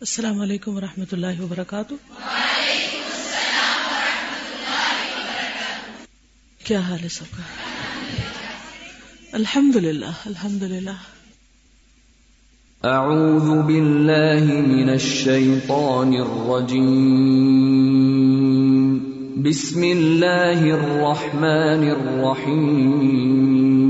السلام علیکم ورحمۃ اللہ وبرکاتہ۔ کیا حال ہے سب کا؟ الحمد للہ الحمد للہ اعوذ باللہ من الشیطان الرجیم۔ بسم اللہ الرحمن الرحیم۔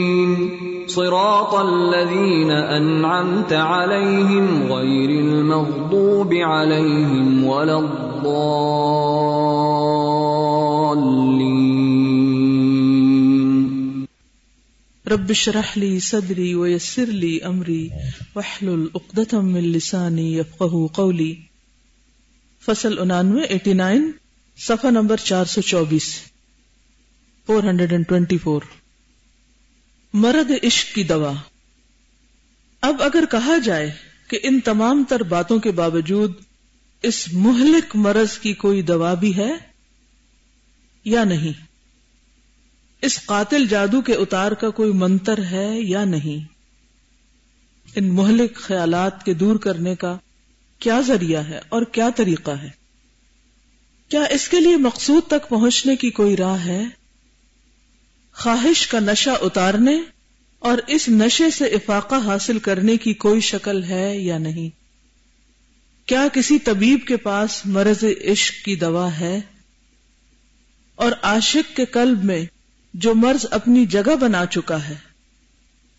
صراط الذين أنعمت عليهم غير المغضوب عليهم ولا الضالين. رب اشرح لي صدري ويسر لي امري واحلل عقدة من لساني يفقهوا قولي. فصل 99 89 صفحہ نمبر 424 424 مرد عشق کی دوا۔ اب اگر کہا جائے کہ ان تمام تر باتوں کے باوجود اس مہلک مرض کی کوئی دوا بھی ہے یا نہیں؟ اس قاتل جادو کے اتار کا کوئی منتر ہے یا نہیں؟ ان مہلک خیالات کے دور کرنے کا کیا ذریعہ ہے اور کیا طریقہ ہے؟ کیا اس کے لیے مقصود تک پہنچنے کی کوئی راہ ہے؟ خواہش کا نشہ اتارنے اور اس نشے سے افاقہ حاصل کرنے کی کوئی شکل ہے یا نہیں؟ کیا کسی طبیب کے پاس مرض عشق کی دوا ہے؟ اور عاشق کے قلب میں جو مرض اپنی جگہ بنا چکا ہے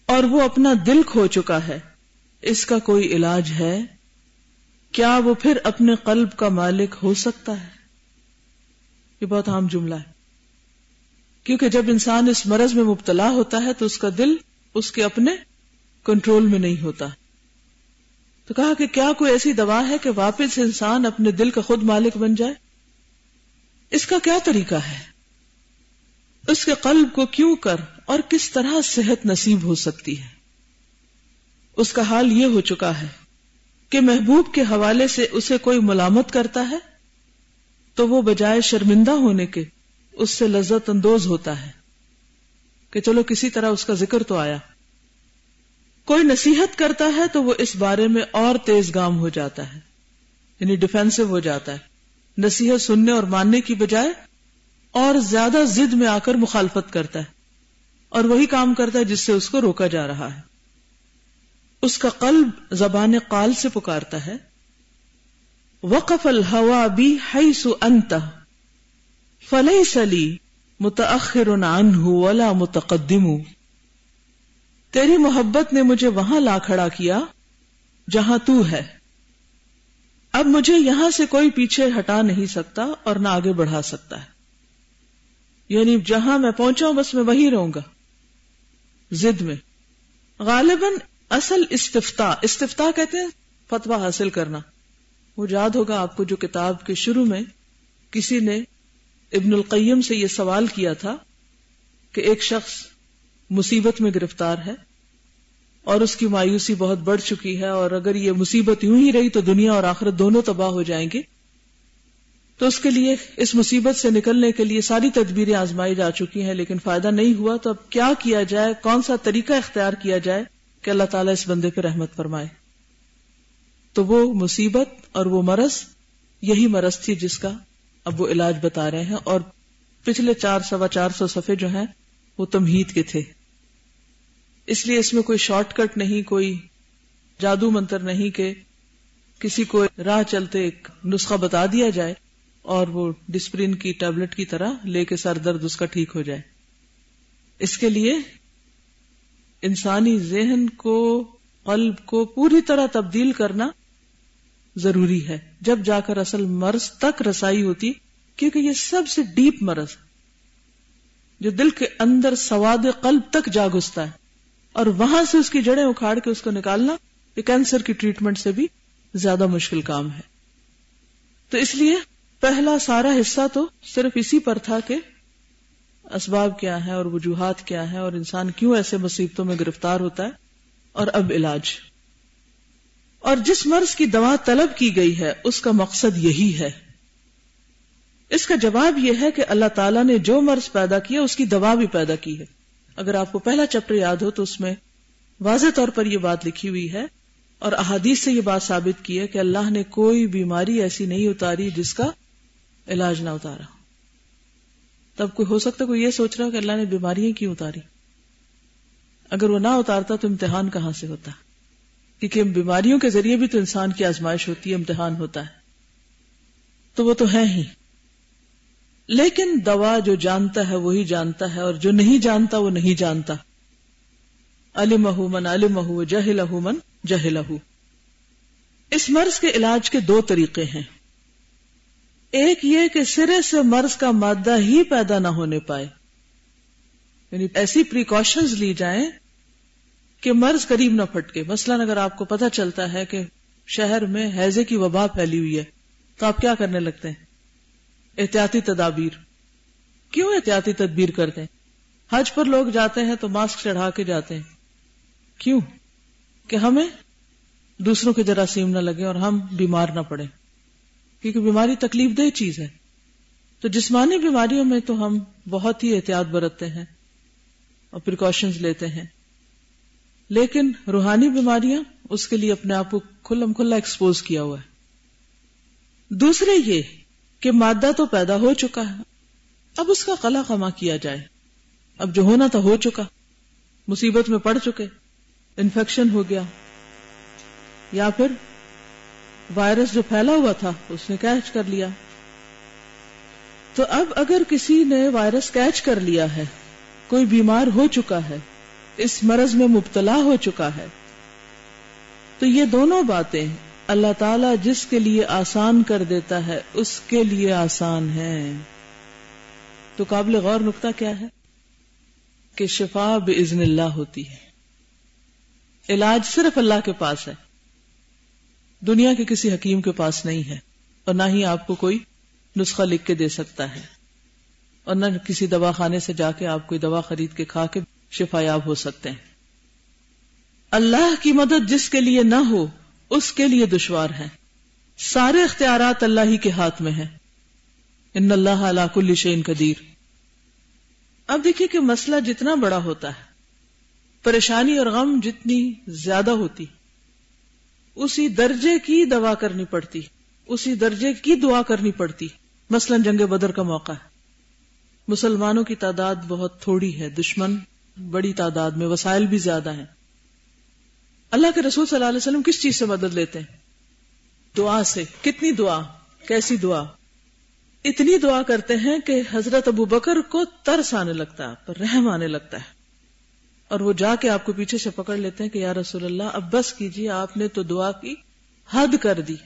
اور وہ اپنا دل کھو چکا ہے، اس کا کوئی علاج ہے؟ کیا وہ پھر اپنے قلب کا مالک ہو سکتا ہے؟ یہ بہت عام جملہ ہے۔ کیونکہ جب انسان اس مرض میں مبتلا ہوتا ہے تو اس کا دل اس کے اپنے کنٹرول میں نہیں ہوتا۔ تو کہا کہ کیا کوئی ایسی دوا ہے کہ واپس انسان اپنے دل کا خود مالک بن جائے؟ اس کا کیا طریقہ ہے؟ اس کے قلب کو کیوں کر اور کس طرح صحت نصیب ہو سکتی ہے؟ اس کا حال یہ ہو چکا ہے کہ محبوب کے حوالے سے اسے کوئی ملامت کرتا ہے تو وہ بجائے شرمندہ ہونے کے اس سے لذت اندوز ہوتا ہے کہ چلو کسی طرح اس کا ذکر تو آیا۔ کوئی نصیحت کرتا ہے تو وہ اس بارے میں اور تیز گام ہو جاتا ہے یعنی ڈیفینسو ہو جاتا ہے۔ نصیحت سننے اور ماننے کی بجائے اور زیادہ زد میں آ کر مخالفت کرتا ہے اور وہی کام کرتا ہے جس سے اس کو روکا جا رہا ہے۔ اس کا قلب زبان قال سے پکارتا ہے۔ وقف الحوا بھی ہائی سو انت فلئی سلی متأخر عنہ ولا متقدم۔ تیری محبت نے مجھے وہاں لا کھڑا کیا جہاں تو ہے۔ اب مجھے یہاں سے کوئی پیچھے ہٹا نہیں سکتا اور نہ آگے بڑھا سکتا ہے۔ یعنی جہاں میں پہنچاؤں بس میں وہی رہوں گا۔ زد میں۔ غالباً اصل استفتا استفتا کہتے ہیں فتوا حاصل کرنا۔ وہ یاد ہوگا آپ کو جو کتاب کے شروع میں کسی نے ابن القیم سے یہ سوال کیا تھا کہ ایک شخص مصیبت میں گرفتار ہے اور اس کی مایوسی بہت بڑھ چکی ہے اور اگر یہ مصیبت یوں ہی رہی تو دنیا اور آخرت دونوں تباہ ہو جائیں گے، تو اس کے لیے اس مصیبت سے نکلنے کے لیے ساری تدبیریں آزمائی جا چکی ہیں، لیکن فائدہ نہیں ہوا تو اب کیا کیا جائے؟ کون سا طریقہ اختیار کیا جائے کہ اللہ تعالیٰ اس بندے پہ رحمت فرمائے؟ تو وہ مصیبت اور وہ مرض، یہی مرض تھی جس کا اب وہ علاج بتا رہے ہیں اور پچھلے چار سوا چار سو صفحے جو ہیں وہ تمہید کے تھے۔ اس لیے اس میں کوئی شارٹ کٹ نہیں، کوئی جادو منتر نہیں کہ کسی کو راہ چلتے ایک نسخہ بتا دیا جائے اور وہ ڈسپرین کی ٹیبلٹ کی طرح لے کے سر درد اس کا ٹھیک ہو جائے۔ اس کے لیے انسانی ذہن کو، قلب کو پوری طرح تبدیل کرنا ضروری ہے۔ جب جا کر اصل مرض تک رسائی ہوتی، کیونکہ یہ سب سے ڈیپ مرض، جو دل کے اندر سواد قلب تک جا گھستا ہے۔ اور وہاں سے اس کی جڑیں اکھاڑ کے اس کو نکالنا، یہ کینسر کی ٹریٹمنٹ سے بھی زیادہ مشکل کام ہے۔ تو اس لیے پہلا سارا حصہ تو صرف اسی پر تھا کہ اسباب کیا ہے اور وجوہات کیا ہے اور انسان کیوں ایسے مصیبتوں میں گرفتار ہوتا ہے اور اب علاج۔ اور جس مرض کی دوا طلب کی گئی ہے، اس کا مقصد یہی ہے۔ اس کا جواب یہ ہے کہ اللہ تعالیٰ نے جو مرض پیدا کیا، اس کی دوا بھی پیدا کی ہے۔ اگر آپ کو پہلا چیپٹر یاد ہو تو اس میں واضح طور پر یہ بات لکھی ہوئی ہے اور احادیث سے یہ بات ثابت کی ہے کہ اللہ نے کوئی بیماری ایسی نہیں اتاری جس کا علاج نہ اتارا۔ تب کوئی ہو سکتا کوئی یہ سوچ رہا کہ اللہ نے بیماریاں کیوں اتاری؟ اگر وہ نہ اتارتا تو امتحان کہاں سے ہوتا؟ کیونکہ بیماریوں کے ذریعے بھی تو انسان کی آزمائش ہوتی ہے، امتحان ہوتا ہے۔ تو وہ تو ہے ہی۔ لیکن دوا جو جانتا ہے، وہی جانتا ہے، اور جو نہیں جانتا، وہ نہیں جانتا۔ علم من علم جہل من جہل اس مرض کے علاج کے دو طریقے ہیں۔ ایک یہ کہ سرے سے مرض کا مادہ ہی پیدا نہ ہونے پائے۔ یعنی ایسی پریکاشنز لی جائیں کہ مرض قریب نہ پھٹکے۔ مثلا اگر آپ کو پتہ چلتا ہے کہ شہر میں حیضے کی وبا پھیلی ہوئی ہے، تو آپ کیا کرنے لگتے ہیں؟ احتیاطی تدابیر۔ کیوں احتیاطی تدبیر کرتے ہیں؟ حج پر لوگ جاتے ہیں تو ماسک چڑھا کے جاتے ہیں۔ کیوں؟ کہ ہمیں دوسروں کے جراثیم نہ لگے اور ہم بیمار نہ پڑے کیونکہ بیماری تکلیف دہ چیز ہے۔ تو جسمانی بیماریوں میں تو ہم بہت ہی احتیاط برتتے ہیں اور پریکاشنز لیتے ہیں۔ لیکن روحانی بیماریاں اس کے لیے اپنے آپ کو کھلم کھلا ایکسپوز کیا ہوا ہے۔ دوسرے یہ کہ مادہ تو پیدا ہو چکا ہے۔ اب اس کا قلا خما کیا جائے۔ اب جو ہونا تھا ہو چکا۔ مصیبت میں پڑ چکے۔ انفیکشن ہو گیا۔ یا پھر وائرس جو پھیلا ہوا تھا، اس نے کیچ کر لیا۔ تو اب اگر کسی نے وائرس کیچ کر لیا ہے، کوئی بیمار ہو چکا ہے اس مرض میں مبتلا ہو چکا ہے۔ تو یہ دونوں باتیں اللہ تعالی جس کے لیے آسان کر دیتا ہے، اس کے لیے آسان ہے تو قابل غور نقطہ کیا ہے؟ کہ شفا بزن اللہ ہوتی ہے۔ علاج صرف اللہ کے پاس ہے۔ دنیا کے کسی حکیم کے پاس نہیں ہے۔ اور نہ ہی آپ کو کوئی نسخہ لکھ کے دے سکتا ہے۔ اور نہ کسی دوا خانے سے جا کے آپ کوئی دوا خرید کے کھا کے شفا یاب ہو سکتے ہیں۔ اللہ کی مدد جس کے لیے نہ ہو، اس کے لیے دشوار ہے سارے اختیارات اللہ ہی کے ہاتھ میں ہیں۔ ان اللہ علا کل شین قدیر۔ اب دیکھیے کہ مسئلہ جتنا بڑا ہوتا ہے، پریشانی اور غم جتنی زیادہ ہوتی، اسی درجے کی دوا کرنی پڑتی، اسی درجے کی دعا کرنی پڑتی۔ مثلا جنگ بدر کا موقع ہے۔ مسلمانوں کی تعداد بہت تھوڑی ہے، دشمن بڑی تعداد میں، وسائل بھی زیادہ ہیں۔ اللہ کے رسول صلی اللہ علیہ وسلم کس چیز سے مدد لیتے ہیں؟ دعا سے۔ کتنی دعا؟ کیسی دعا؟ اتنی دعا کرتے ہیں کہ حضرت ابو بکر کو ترس آنے لگتا ہے پر رحم آنے لگتا ہے۔ اور وہ جا کے آپ کو پیچھے سے پکڑ لیتے ہیں کہ یا رسول اللہ، اب بس کیجیے آپ نے تو دعا کی، حد کر دی۔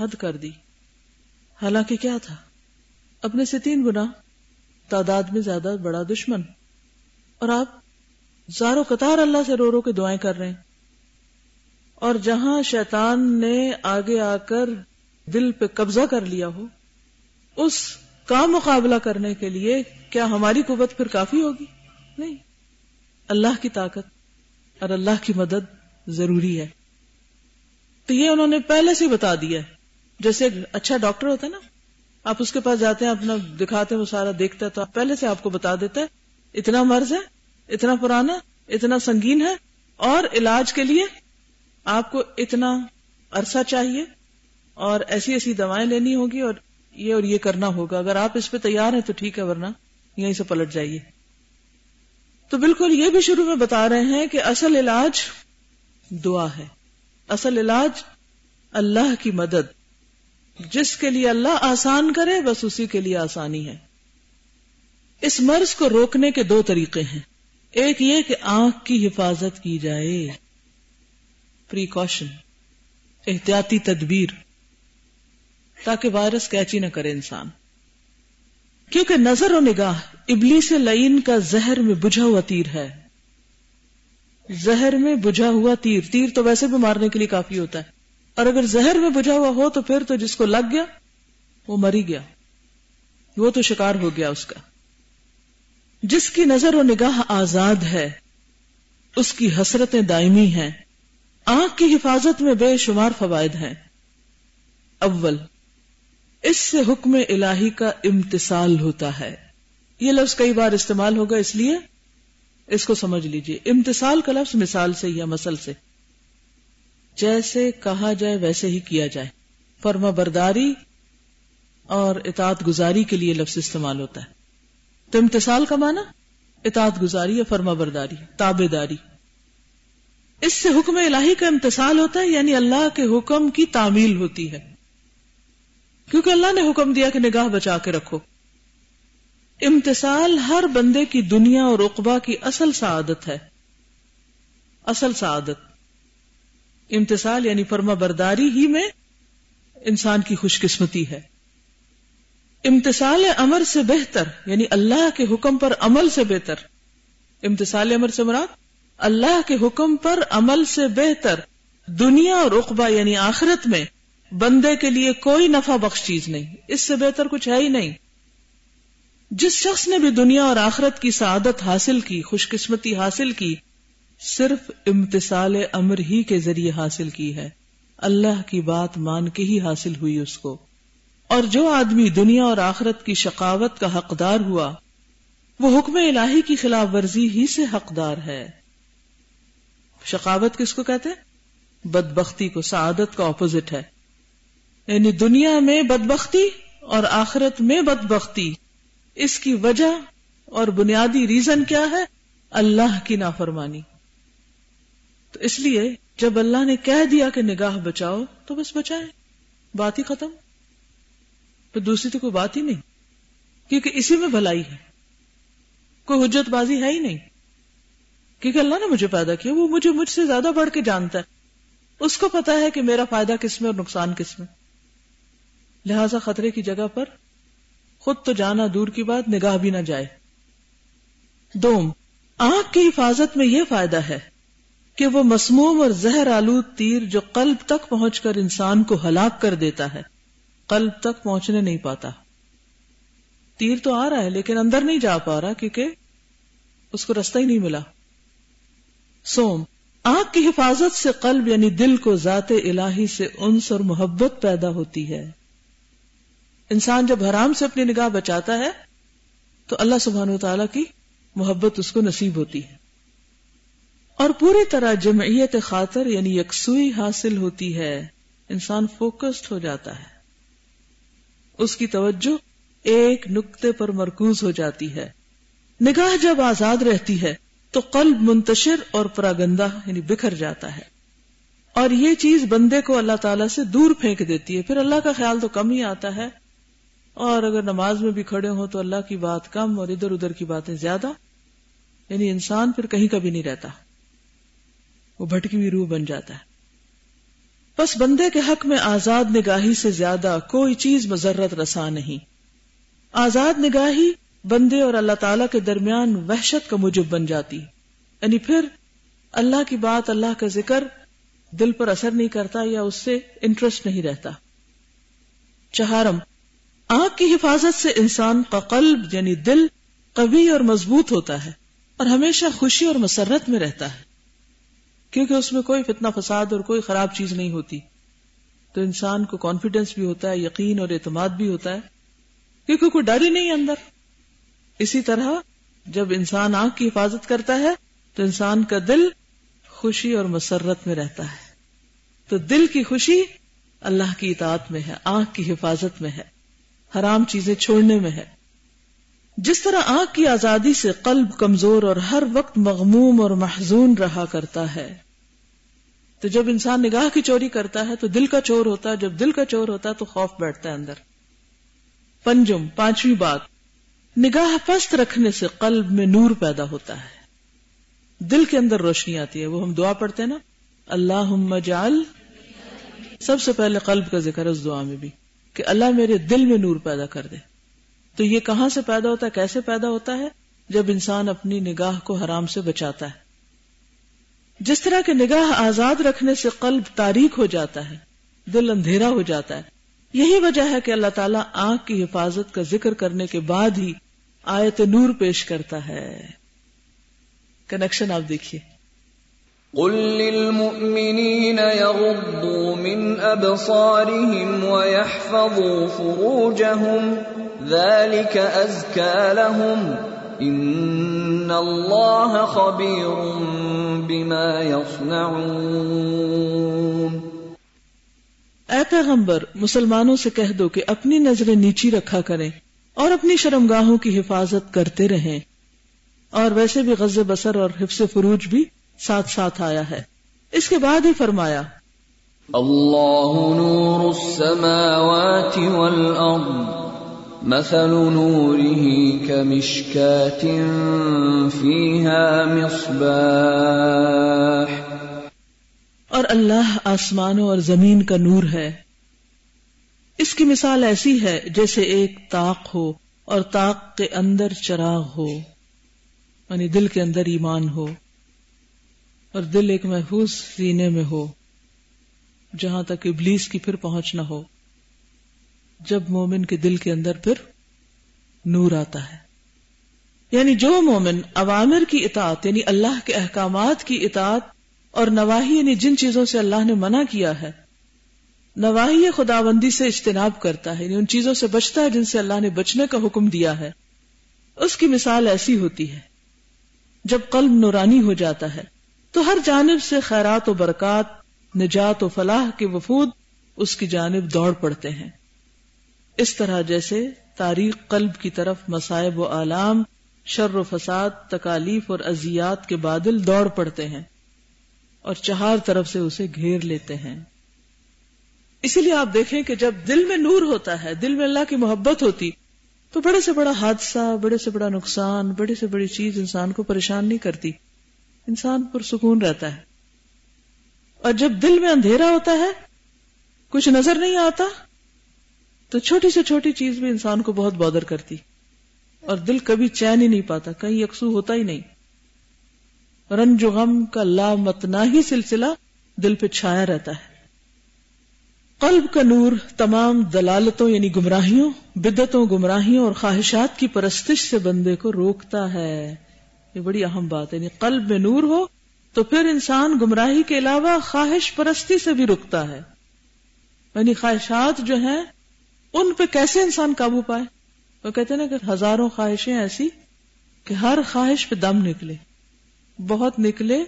حد کر دی۔ حالانکہ کیا تھا؟ اپنے سے تین گنا تعداد میں زیادہ، بڑا دشمن۔ اور آپ زارو قطار اللہ سے رو رو کے دعائیں کر رہے ہیں۔ اور جہاں شیطان نے آگے آ کر دل پہ قبضہ کر لیا ہو، اس کا مقابلہ کرنے کے لیے کیا ہماری قوت پھر کافی ہوگی؟ نہیں۔ اللہ کی طاقت اور اللہ کی مدد ضروری ہے۔ تو یہ انہوں نے پہلے سے بتا دیا ہے۔ جیسے اچھا ڈاکٹر ہوتا ہے نا، آپ اس کے پاس جاتے ہیں، اپنا دکھاتے ہیں، وہ سارا دیکھتا ہے تو پہلے سے آپ کو بتا دیتا ہے، اتنا مرض ہے۔ اتنا پرانا، اتنا سنگین ہے، اور علاج کے لیے آپ کو اتنا عرصہ چاہیے، اور ایسی ایسی دوائیں لینی ہوگی، اور یہ اور یہ کرنا ہوگا۔ اگر آپ اس پہ تیار ہیں تو ٹھیک ہے، ورنہ یہیں سے پلٹ جائیے۔ تو بالکل یہ بھی شروع میں بتا رہے ہیں کہ اصل علاج دعا ہے۔ اصل علاج اللہ کی مدد۔ جس کے لیے اللہ آسان کرے، بس اسی کے لیے آسانی ہے۔ اس مرض کو روکنے کے دو طریقے ہیں۔ ایک یہ کہ آنکھ کی حفاظت کی جائے۔ پریکاشن احتیاطی تدبیر، تاکہ وائرس کیچی نہ کرے انسان۔ کیونکہ نظر و نگاہ ابلی سے لائن کا زہر میں بجھا ہوا تیر ہے۔ زہر میں بجھا ہوا تیر تیر تو ویسے بھی مارنے کے لیے کافی ہوتا ہے۔ اور اگر زہر میں بجھا ہوا ہو تو پھر تو جس کو لگ گیا، وہ مری گیا۔ وہ تو شکار ہو گیا اس کا۔ جس کی نظر و نگاہ آزاد ہے، اس کی حسرتیں دائمی ہیں۔ آنکھ کی حفاظت میں بے شمار فوائد ہیں۔ اول، اس سے حکم الہی کا امتصال ہوتا ہے۔ یہ لفظ کئی بار استعمال ہوگا، اس لیے اس کو سمجھ لیجیے۔ امتصال کا لفظ مثال سے یا مسل سے۔ جیسے کہا جائے، ویسے ہی کیا جائے۔ فرما برداری اور اطاعت گزاری کے لیے لفظ استعمال ہوتا ہے۔ تو امتصال کا معنی؟ اطاعت گزاری یا فرما برداری تابے داری۔ اس سے حکم الہی کا امتصال ہوتا ہے یعنی اللہ کے حکم کی تعمیل ہوتی ہے۔ کیونکہ اللہ نے حکم دیا کہ نگاہ بچا کے رکھو۔ امتصال ہر بندے کی دنیا اور اقبا کی اصل سعادت ہے۔ اصل سعادت۔ امتصال یعنی فرما برداری ہی میں انسان کی خوش قسمتی ہے۔ امتصال امر سے بہتر یعنی اللہ کے حکم پر عمل سے بہتر۔ امتصال امر سے مراد؟ اللہ کے حکم پر عمل سے بہتر۔ دنیا اور رقبہ یعنی آخرت میں، بندے کے لیے کوئی نفع بخش چیز نہیں۔ اس سے بہتر کچھ ہے ہی نہیں۔ جس شخص نے بھی دنیا اور آخرت کی سعادت حاصل کی، خوش قسمتی حاصل کی، صرف امتصال امر ہی کے ذریعے حاصل کی ہے۔ اللہ کی بات مان کے ہی حاصل ہوئی اس کو۔ اور جو آدمی دنیا اور آخرت کی شقاوت کا حقدار ہوا، وہ حکم الہی کی خلاف ورزی ہی سے حقدار ہے۔ شقاوت کس کو کہتے بدبختی کو، سعادت کا اپوزٹ ہے۔ یعنی دنیا میں بدبختی اور آخرت میں بدبختی۔ اس کی وجہ اور بنیادی ریزن کیا ہے؟ اللہ کی نافرمانی۔ تو اس لیے جب اللہ نے کہہ دیا کہ نگاہ بچاؤ، تو بس بچائے بات ہی ختم۔ پھر دوسری تو کوئی بات ہی نہیں، کیونکہ اسی میں بھلائی ہے۔ کوئی حجت بازی ہے ہی نہیں۔ کیونکہ اللہ نے مجھے پیدا کیا، وہ مجھے مجھ سے زیادہ بڑھ کے جانتا ہے۔ اس کو پتا ہے کہ میرا فائدہ کس میں اور نقصان کس میں۔ لہذا خطرے کی جگہ پر خود تو جانا دور کی بات، نگاہ بھی نہ جائے۔ دوم، آنکھ کی حفاظت میں یہ فائدہ ہے کہ وہ مسموم اور زہر آلود تیر جو قلب تک پہنچ کر انسان کو ہلاک کر دیتا ہے۔ قلب تک پہنچنے نہیں پاتا۔ تیر تو آ رہا ہے، لیکن اندر نہیں جا پا رہا کیونکہ اس کو رستہ ہی نہیں ملا۔ سوم، آنکھ کی حفاظت سے قلب یعنی دل کو ذات الہی سے انس اور محبت پیدا ہوتی ہے۔ انسان جب حرام سے اپنی نگاہ بچاتا ہے، تو اللہ سبحان و تعالی کی محبت اس کو نصیب ہوتی ہے۔ اور پوری طرح جمعیت خاطر یعنی یکسوئی حاصل ہوتی ہے، انسان فوکسڈ ہو جاتا ہے۔ اس کی توجہ ایک نقطے پر مرکوز ہو جاتی ہے۔ نگاہ جب آزاد رہتی ہے، تو قلب منتشر اور پراگندہ یعنی بکھر جاتا ہے۔ اور یہ چیز بندے کو اللہ تعالیٰ سے دور پھینک دیتی ہے۔ پھر اللہ کا خیال تو کم ہی آتا ہے۔ اور اگر نماز میں بھی کھڑے ہوں تو اللہ کی بات کم اور ادھر ادھر کی باتیں زیادہ۔ یعنی انسان پھر کہیں کبھی نہیں رہتا۔ وہ بھٹکی ہوئی روح بن جاتا ہے۔ بس بندے کے حق میں آزاد نگاہی سے زیادہ کوئی چیز مذرت رسا نہیں۔ آزاد نگاہی بندے اور اللہ تعالی کے درمیان وحشت کا مجب بن جاتی۔ یعنی پھر اللہ کی بات اللہ کا ذکر دل پر اثر نہیں کرتا یا اس سے انٹرسٹ نہیں رہتا۔ چہارم، آنکھ کی حفاظت سے انسان کا قلب یعنی دل قوی اور مضبوط ہوتا ہے اور ہمیشہ خوشی اور مسرت میں رہتا ہے۔ کیونکہ اس میں کوئی فتنہ فساد اور کوئی خراب چیز نہیں ہوتی۔ تو انسان کو کانفیڈینس بھی ہوتا ہے، یقین اور اعتماد بھی ہوتا ہے۔ کیونکہ کوئی ڈر ہی نہیں اندر۔ اسی طرح جب انسان آنکھ کی حفاظت کرتا ہے، تو انسان کا دل خوشی اور مسرت میں رہتا ہے۔ تو دل کی خوشی اللہ کی اطاعت میں ہے، آنکھ کی حفاظت میں ہے۔ حرام چیزیں چھوڑنے میں ہے۔ جس طرح آنکھ کی آزادی سے قلب کمزور اور ہر وقت مغموم اور محزون رہا کرتا ہے تو جب انسان نگاہ کی چوری کرتا ہے تو دل کا چور ہوتا ہے، جب دل کا چور ہوتا ہے تو خوف بیٹھتا ہے اندر۔ پنجم، پانچویں بات، نگاہ پست رکھنے سے قلب میں نور پیدا ہوتا ہے۔ دل کے اندر روشنی آتی ہے، وہ ہم دعا پڑھتے ہیں نا۔ اللہ جال سب سے پہلے قلب کا ذکر اس دعا میں بھی، کہ اللہ میرے دل میں نور پیدا کر دے۔ تو یہ کہاں سے پیدا ہوتا ہے، کیسے پیدا ہوتا ہے؟ جب انسان اپنی نگاہ کو حرام سے بچاتا ہے۔ جس طرح کے نگاہ آزاد رکھنے سے قلب تاریخ ہو جاتا ہے، دل اندھیرا ہو جاتا ہے۔ یہی وجہ ہے کہ اللہ تعالیٰ آنکھ کی حفاظت کا ذکر کرنے کے بعد ہی آیت نور پیش کرتا ہے۔ کنیکشن آپ دیکھیے۔ قل للمؤمنين يغضوا من أبصارهم ويحفظوا فروجهم، ذلك أزكى لهم، إن الله خبير بما يصنعون۔ اے پیغمبر مسلمانوں سے کہہ دو کہ اپنی نظریں نیچی رکھا کریں اور اپنی شرمگاہوں کی حفاظت کرتے رہیں۔ اور ویسے بھی غز بسر اور حفظ فروج بھی ساتھ ساتھ آیا ہے۔ اس کے بعد ہی فرمایا اللہ نور السماوات والارض۔ مثل نوره كمشكاة فيها مصباح اور اللہ آسمانوں اور زمین کا نور ہے۔ اس کی مثال ایسی ہے جیسے ایک تاق ہو اور تاق کے اندر چراغ ہو یعنی دل کے اندر ایمان ہو اور دل ایک محفوظ سینے میں ہو، جہاں تک ابلیس کی پھر پہنچ نہ ہو۔ جب مومن کے دل کے اندر پھر نور آتا ہے۔ یعنی جو مومن عوامر کی اطاعت یعنی اللہ کے احکامات کی اطاعت اور نواحی یعنی جن چیزوں سے اللہ نے منع کیا ہے، نواحی خدا بندی سے اجتناب کرتا ہے یعنی ان چیزوں سے بچتا ہے جن سے اللہ نے بچنے کا حکم دیا ہے۔ اس کی مثال ایسی ہوتی ہے، جب قلب نورانی ہو جاتا ہے، تو ہر جانب سے خیرات و برکات، نجات و فلاح کے وفود اس کی جانب دوڑ پڑتے ہیں۔ اس طرح جیسے تاریخ قلب کی طرف مسائب و عالام شر و فساد، تکالیف اور ازیات کے بادل دوڑ پڑتے ہیں اور چہار طرف سے اسے گھیر لیتے ہیں۔ اسی لیے آپ دیکھیں کہ جب دل میں نور ہوتا ہے، دل میں اللہ کی محبت ہوتی، تو بڑے سے بڑا حادثہ، بڑے سے بڑا نقصان بڑے سے بڑی چیز انسان کو پریشان نہیں کرتی۔ انسان پرسکون رہتا ہے۔ اور جب دل میں اندھیرا ہوتا ہے، کچھ نظر نہیں آتا تو چھوٹی سے چھوٹی چیز بھی انسان کو بہت بادر کرتی اور دل کبھی چین ہی نہیں پاتا، کہیں یکسو ہوتا ہی نہیں۔ رنج و غم کا لامتنا ہی سلسلہ دل پہ چھایا رہتا ہے۔ قلب کا نور تمام دلالتوں یعنی گمراہیوں بدتوں گمراہیوں اور خواہشات کی پرستش سے بندے کو روکتا ہے۔ یہ بڑی اہم بات ہے یعنی قلب میں نور ہو تو پھر انسان گمراہی کے علاوہ خواہش پرستی سے بھی رکتا ہے۔ یعنی خواہشات جو ہیں ان پہ کیسے انسان قابو پائے؟ وہ کہتے نا کہ ہزاروں خواہشیں ایسی کہ ہر خواہش پہ دم نکلے۔ بہت نکلے،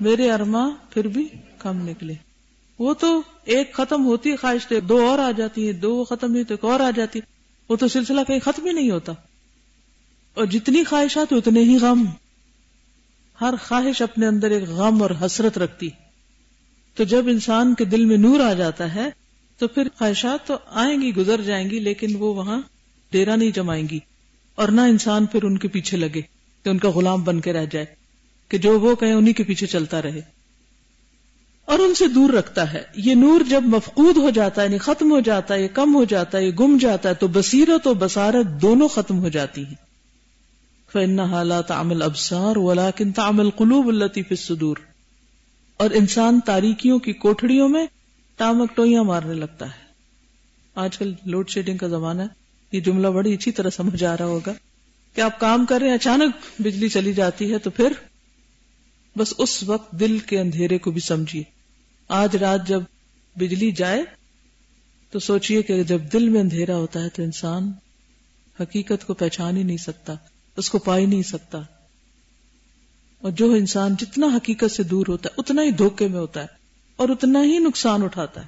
میرے ارما پھر بھی کم نکلے۔ وہ تو ایک ختم ہوتی ہے خواہش تو دو اور آ جاتی ہے دو ختم ہوئی تو ایک اور آ جاتی وہ تو سلسلہ کہیں ختم ہی نہیں ہوتا۔ اور جتنی خواہشات اتنے ہی غم۔ ہر خواہش اپنے اندر ایک غم اور حسرت رکھتی۔ تو جب انسان کے دل میں نور آ جاتا ہے تو پھر خواہشات تو آئیں گی، گزر جائیں گی، لیکن وہ وہاں ڈیرا نہیں جمائیں گی۔ اور نہ انسان پھر ان کے پیچھے لگے کہ ان کا غلام بن کے رہ جائے، کہ جو وہ کہیں انہی کے پیچھے چلتا رہے۔ اور ان سے دور رکھتا ہے۔ یہ نور جب مفقود ہو جاتا ہے یعنی ختم ہو جاتا ہے یہ کم ہو جاتا ہے یہ گم جاتا ہے، تو بصیرت و بسارت دونوں ختم ہو جاتی ہیں۔ فن حالات عمل ابسار ولاکن تعمل قلوب الطیف الصدور۔ اور انسان تاریکیوں کی کوٹڑیوں میں ٹامک ٹوئیاں مارنے لگتا ہے۔ آج کل لوڈ شیڈنگ کا زمانہ ہے۔ یہ جملہ بڑی اچھی طرح سمجھ آ رہا ہوگا کہ آپ کام کر رہے ہیں، اچانک بجلی چلی جاتی ہے تو پھر بس اس وقت دل کے اندھیرے کو بھی سمجھیے۔ آج رات جب بجلی جائے تو سوچئے کہ جب دل میں اندھیرا ہوتا ہے تو انسان حقیقت کو پہچان ہی نہیں سکتا، اس کو پا ہی نہیں سکتا۔ اور جو انسان جتنا حقیقت سے دور ہوتا ہے، اتنا ہی دھوکے میں ہوتا ہے۔ اور اتنا ہی نقصان اٹھاتا ہے۔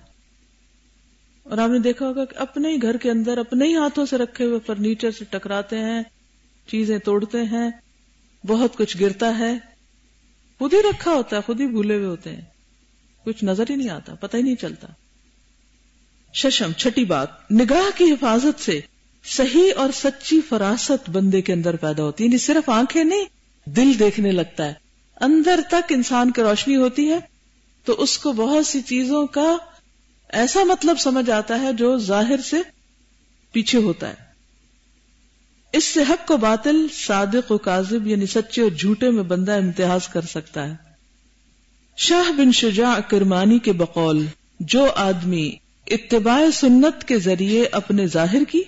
اور آپ نے دیکھا ہوگا کہ اپنے ہی گھر کے اندر، اپنے ہی ہاتھوں سے رکھے ہوئے فرنیچر سے ٹکراتے ہیں، چیزیں توڑتے ہیں، بہت کچھ گرتا ہے۔ خود ہی رکھا ہوتا ہے، خود ہی بھولے ہوئے ہوتے ہیں۔ کچھ نظر ہی نہیں آتا، پتہ ہی نہیں چلتا۔ ششم، چھٹی بات، نگاہ کی حفاظت سے صحیح اور سچی فراست بندے کے اندر پیدا ہوتی ہے۔ یعنی صرف آنکھیں نہیں، دل دیکھنے لگتا ہے۔ اندر تک انسان کی روشنی ہوتی ہے۔ تو اس کو بہت سی چیزوں کا ایسا مطلب سمجھ آتا ہے جو ظاہر سے پیچھے ہوتا ہے۔ اس سے حق و باطل، صادق و کاذب یعنی سچے اور جھوٹے میں بندہ امتیاز کر سکتا ہے۔ شاہ بن شجاع کرمانی کے بقول، جو آدمی اتباع سنت کے ذریعے اپنے ظاہر کی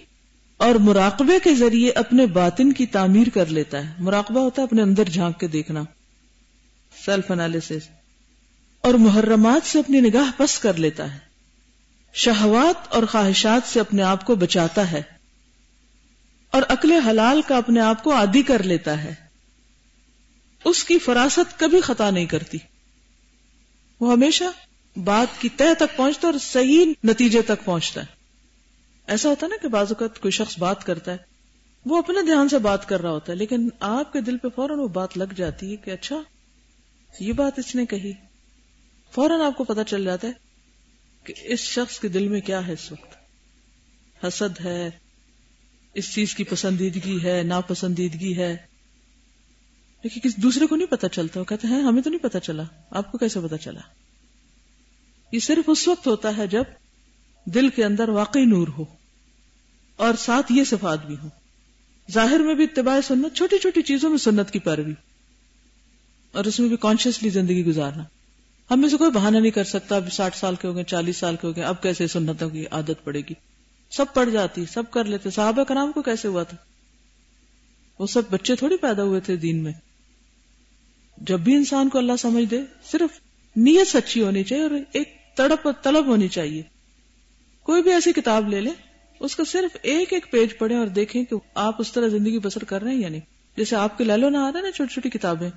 اور مراقبے کے ذریعے اپنے باطن کی تعمیر کر لیتا ہے۔ مراقبہ ہوتا ہے اپنے اندر جھانک کے دیکھنا۔ سیلف انالیس اور محرمات سے اپنی نگاہ پس کر لیتا ہے۔ شہوات اور خواہشات سے اپنے آپ کو بچاتا ہے اور عقل حلال کا اپنے آپ کو عادی کر لیتا ہے۔ اس کی فراست کبھی خطا نہیں کرتی۔ وہ ہمیشہ بات کی تہ تک پہنچتا اور صحیح نتیجے تک پہنچتا ہے۔ ایسا ہوتا ہے نا کہ بعض اوقات کوئی شخص بات کرتا ہے۔ وہ اپنے دھیان سے بات کر رہا ہوتا ہے، لیکن آپ کے دل پہ فوراً وہ بات لگ جاتی ہے کہ اچھا یہ بات اس نے کہی۔ فوراً آپ کو پتا چل جاتا ہے کہ اس شخص کے دل میں کیا ہے اس وقت۔ حسد ہے، اس چیز کی پسندیدگی ہے، ناپسندیدگی ہے۔ لیکن کسی دوسرے کو نہیں پتا چلتا، وہ کہتے ہیں، ہمیں تو نہیں پتا چلا، آپ کو کیسے پتا چلا؟ یہ صرف اس وقت ہوتا ہے جب دل کے اندر واقعی نور ہو اور ساتھ یہ صفات بھی ہو ظاہر میں بھی اتباع سنت، چھوٹی چھوٹی چیزوں میں سنت کی پیروی اور اس میں بھی کانشیسلی زندگی گزارنا۔ ہم میں سے کوئی بہانہ نہیں کر سکتا، اب ساٹھ سال کے ہو گئے چالیس سال کے ہو گئے اب کیسے سنتوں کی عادت پڑے گی؟ سب پڑ جاتی، سب کر لیتے، صحابہ کا نام کو کیسے ہوا تھا؟ وہ سب بچے تھوڑی پیدا ہوئے تھے دین میں۔ جب بھی انسان کو اللہ سمجھ دے، صرف نیت سچی ہونی چاہیے اور ایک تڑپ طلب ہونی چاہیے۔ کوئی بھی ایسی کتاب لے لیں اس کا صرف ایک ایک پیج پڑھیں اور دیکھیں کہ آپ اس طرح زندگی بسر کر رہے ہیں یا نہیں۔ جیسے آپ کے لالو نہ آ رہے نا، چھوٹی چھوٹی کتابیں۔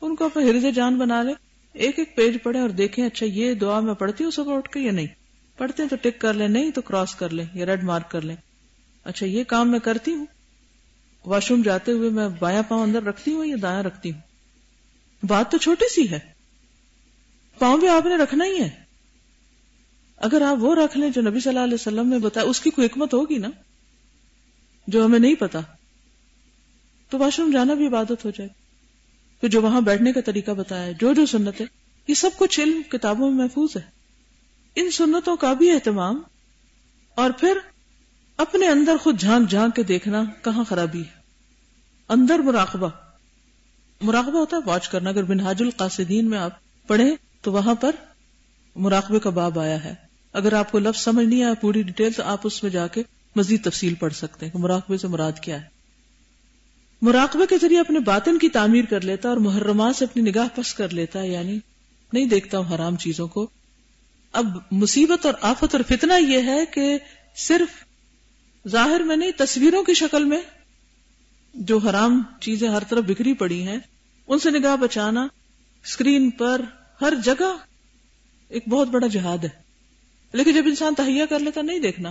ان کو اپنے ہرد جان بنا لیں۔ ایک ایک پیج پڑھیں اور دیکھیں اچھا یہ دعا میں پڑھتی ہوں صبح اٹھ کے یا نہیں؟ پڑھتے ہیں تو ٹک کر لیں، نہیں تو کراس کر لیں یا ریڈ مارک کر لیں۔ اچھا یہ کام میں کرتی ہوں؟ واش روم جاتے ہوئے میں بایاں پاؤں اندر رکھتی ہوں یا دایاں رکھتی ہوں؟ بات تو چھوٹی سی ہے۔ پاؤں بھی آپ نے رکھنا ہی ہے۔ اگر آپ وہ رکھ لیں جو نبی صلی اللہ علیہ وسلم نے بتایا، اس کی کوئی حکمت ہوگی نا؟ جو ہمیں نہیں پتا۔ تو واش روم جانا بھی عبادت ہو جائے۔ پھر جو وہاں بیٹھنے کا طریقہ بتایا جو جو سنت ہے یہ سب کچھ علم کتابوں میں محفوظ ہے۔ ان سنتوں کا بھی اہتمام اور پھر اپنے اندر خود جھانک جھانک کے دیکھنا کہاں خرابی ہے۔ اندر مراقبہ۔ مراقبہ ہوتا ہے واچ کرنا۔ اگر بنہاج القاصدین میں آپ پڑھیں تو وہاں پر مراقبے کا باب آیا ہے۔ اگر آپ کو لفظ سمجھ نہیں آیا پوری ڈیٹیل، تو آپ اس میں جا کے مزید تفصیل پڑھ سکتے ہیں کہ مراقبے سے مراد کیا ہے۔ مراقبے کے ذریعے اپنے باطن کی تعمیر کر لیتا اور محرمات سے اپنی نگاہ پس کر لیتا ہے یعنی نہیں دیکھتا ہوں حرام چیزوں کو۔ اب مصیبت اور آفت اور فتنہ یہ ہے کہ صرف ظاہر میں نہیں، تصویروں کی شکل میں جو حرام چیزیں ہر طرف بکھری پڑی ہیں، ان سے نگاہ بچانا اسکرین پر ہر جگہ ایک بہت بڑا جہاد ہے۔ لیکن جب انسان تہیا کر لیتا، نہیں دیکھنا۔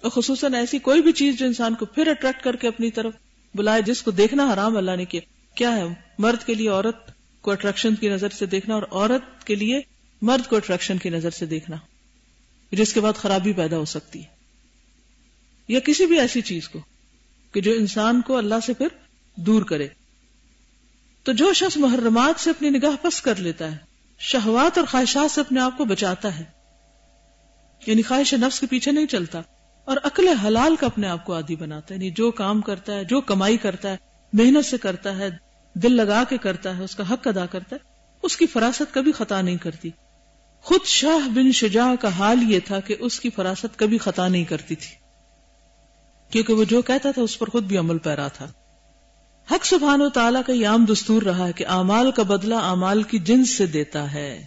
اور خصوصاً ایسی کوئی بھی چیز جو انسان کو پھر اٹریکٹ کر کے اپنی طرف بلائے جس کو دیکھنا حرام اللہ نے کیا۔ کیا ہے؟ مرد کے لیے عورت کو اٹریکشن کی نظر سے دیکھنا اور عورت کے لیے مرد کو اٹریکشن کی نظر سے دیکھنا۔ جس کے بعد خرابی پیدا ہو سکتی ہے۔ یا کسی بھی ایسی چیز کو کہ جو انسان کو اللہ سے پھر دور کرے۔ تو جو شخص محرمات سے اپنی نگاہ پس کر لیتا ہے، شہوات اور خواہشات سے اپنے آپ کو بچاتا ہے۔ یعنی خواہش نفس کے پیچھے نہیں چلتا۔ اور عقل حلال کا اپنے آپ کو عادی بناتا ہے یعنی جو کام کرتا ہے، جو کمائی کرتا ہے، محنت سے کرتا ہے، دل لگا کے کرتا ہے، اس کا حق ادا کرتا ہے، اس کی فراست کبھی خطا نہیں کرتی۔ خود شاہ بن شجاع کا حال یہ تھا کہ اس کی فراست کبھی خطا نہیں کرتی تھی۔ کیونکہ وہ جو کہتا تھا، اس پر خود بھی عمل پیرا تھا۔ حق سبحان و تعالیٰ کا یہ عام دستور رہا ہے کہ اعمال کا بدلہ اعمال کی جنس سے دیتا ہے۔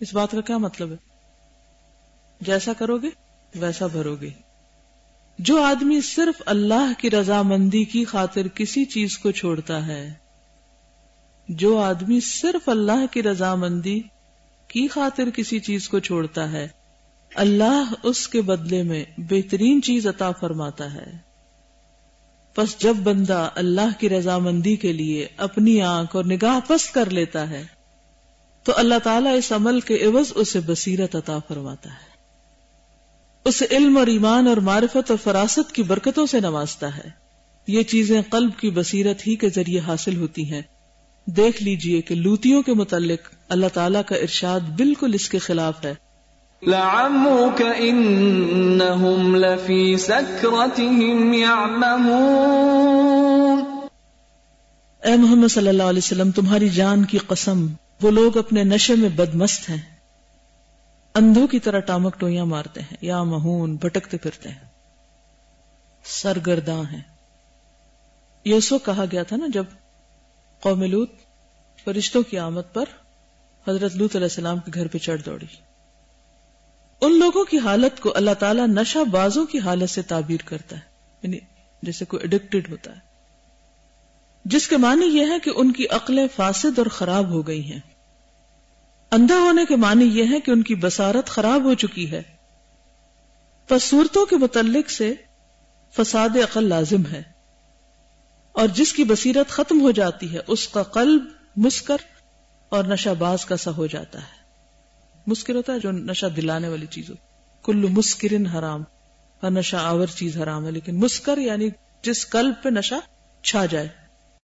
اس بات کا کیا مطلب ہے؟ جیسا کرو گے؟ ویسا بھرو گے۔ جو آدمی صرف اللہ کی رضامندی کی خاطر کسی چیز کو چھوڑتا ہے، جو آدمی صرف اللہ کی رضامندی کی خاطر کسی چیز کو چھوڑتا ہے، اللہ اس کے بدلے میں بہترین چیز عطا فرماتا ہے۔ پس جب بندہ اللہ کی رضامندی کے لیے اپنی آنکھ اور نگاہ پست کر لیتا ہے، تو اللہ تعالیٰ اس عمل کے عوض اسے بصیرت عطا فرماتا ہے۔ اسے علم اور ایمان اور معرفت اور فراست کی برکتوں سے نوازتا ہے۔ یہ چیزیں قلب کی بصیرت ہی کے ذریعے حاصل ہوتی ہیں۔ دیکھ لیجیے کہ لوتیوں کے متعلق اللہ تعالیٰ کا ارشاد بالکل اس کے خلاف ہے۔ لعمرك انهم لفي سكرتهم يعمهون اے محمد صلی اللہ علیہ وسلم تمہاری جان کی قسم وہ لوگ اپنے نشے میں بدمست ہیں۔ اندھوں کی طرح ٹامک ٹوئیاں مارتے ہیں، یا مہون بھٹکتے پھرتے ہیں۔ سرگرداں ہیں۔ یہ اس وقت کہا گیا تھا نا، جب قوم لوت فرشتوں کی آمد پر حضرت لوت علیہ السلام کے گھر پہ چڑھ دوڑی۔ ان لوگوں کی حالت کو اللہ تعالیٰ نشہ بازوں کی حالت سے تعبیر کرتا ہے۔ یعنی جیسے کوئی اڈکٹڈ ہوتا ہے۔ جس کے معنی یہ ہے کہ ان کی عقلیں فاسد اور خراب ہو گئی ہیں۔ اندھا ہونے کے معنی یہ ہے کہ ان کی بسارت خراب ہو چکی ہے۔ پس صورتوں کے متعلق سے فساد عقل لازم ہے۔ اور جس کی بصیرت ختم ہو جاتی ہے، اس کا قلب مسکر اور نشہ باز کا سا ہو جاتا ہے۔ مسکر ہوتا ہے جو نشہ دلانے والی چیز ہو۔ کلو مسکرن حرام۔ اور نشہ آور چیز حرام ہے، لیکن مسکر یعنی جس قلب پہ نشہ چھا جائے۔